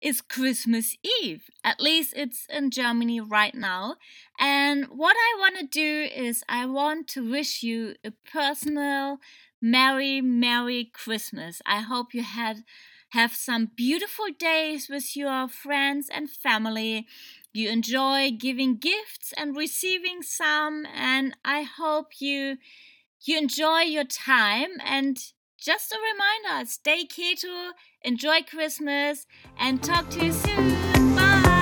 is Christmas Eve. At least it's in Germany right now. And what I want to do is, I want to wish you a personal, Merry, Merry Christmas. I hope you had have some beautiful days with your friends and family. You enjoy giving gifts and receiving some, and I hope you you enjoy your time and just a reminder stay keto, enjoy Christmas, and talk to you soon. Bye.